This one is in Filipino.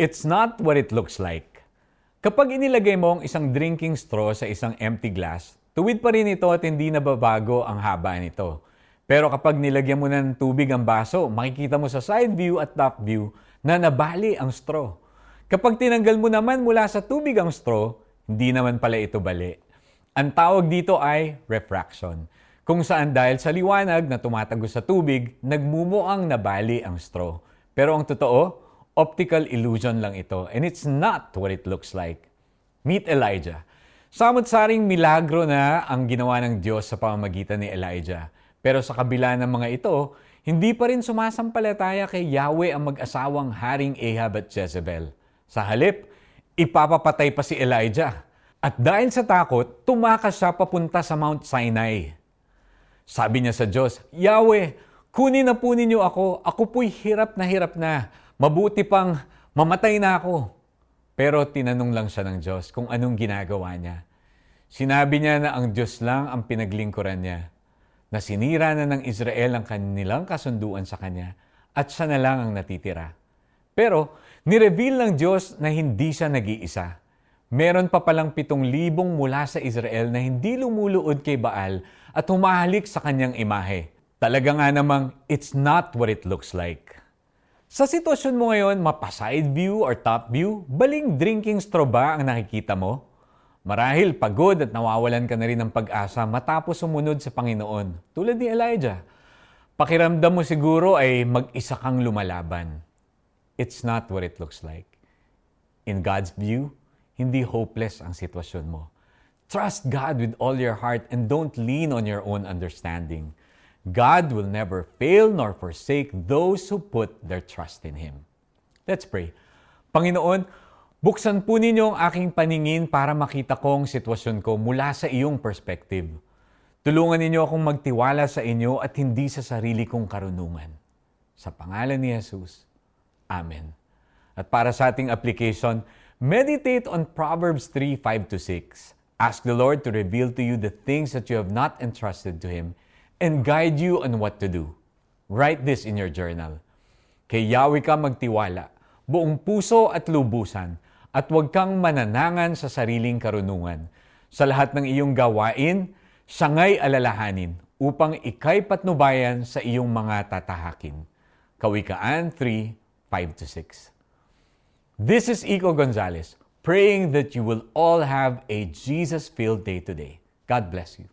It's not what it looks like. Kapag inilagay mo ang isang drinking straw sa isang empty glass, tuwid pa rin ito at hindi nababago ang haba nito. Pero kapag nilagyan mo ng tubig ang baso, makikita mo sa side view at top view na nabali ang straw. Kapag tinanggal mo naman mula sa tubig ang straw, hindi naman pala ito bali. Ang tawag dito ay refraction kung saan dahil sa liwanag na tumatagos sa tubig, nagmumuang nabali ang straw. Pero ang totoo, optical illusion lang ito and it's not what it looks like. Meet Elijah. Samot-saring milagro na ang ginawa ng Diyos sa pamamagitan ni Elijah. Pero sa kabila ng mga ito, hindi pa rin sumasampalataya kay Yahweh ang mag-asawang Haring Ahab at Jezebel. Sa halip, ipapapatay pa si Elijah. At dahil sa takot, tumakas siya papunta sa Mount Sinai. Sabi niya sa Diyos, Yahweh, kunin na po ninyo ako. Ako po'y hirap na hirap na. Mabuti pang mamatay na ako. Pero tinanong lang siya ng Diyos kung anong ginagawa niya. Sinabi niya na ang Diyos lang ang pinaglingkuran niya. Na sinira na ng Israel ang kanilang kasunduan sa kanya at siya na lang ang natitira. Pero nireveal ng Diyos na hindi siya nag-iisa meron pa palang pitong libong mula sa Israel na hindi lumuluod kay Baal at humahalik sa kanyang imahe. Talaga nga namang, it's not what it looks like. Sa sitwasyon mo ngayon, mapa-side view or top view, baling drinking straw ba ang nakikita mo? Marahil pagod at nawawalan ka na rin ng pag-asa matapos sumunod sa Panginoon, tulad ni Elijah. Pakiramdam mo siguro ay mag-isa kang lumalaban. It's not what it looks like. In God's view, hindi hopeless ang sitwasyon mo. Trust God with all your heart and don't lean on your own understanding. God will never fail nor forsake those who put their trust in Him. Let's pray. Panginoon, buksan po ninyo ang aking paningin para makita ko ang sitwasyon ko mula sa iyong perspective. Tulungan ninyo akong magtiwala sa inyo at hindi sa sarili kong karunungan. Sa pangalan ni Jesus. Amen. At para sa ating application, Meditate on Proverbs 3 5 to 6. Ask the Lord to reveal to you the things that you have not entrusted to Him and guide you on what to do. Write this in your journal. Kay Yahweh ka magtiwala, buong puso at lubusan, at huwag kang mananangan sa sariling karunungan. Sa lahat ng iyong gawain, siyangay alalahanin upang ikay patnubayan sa iyong mga tatahakin. Kawikaan 3, 5 to 6. This is Iko Gonzalez, praying that you will all have a Jesus filled day today. God bless you.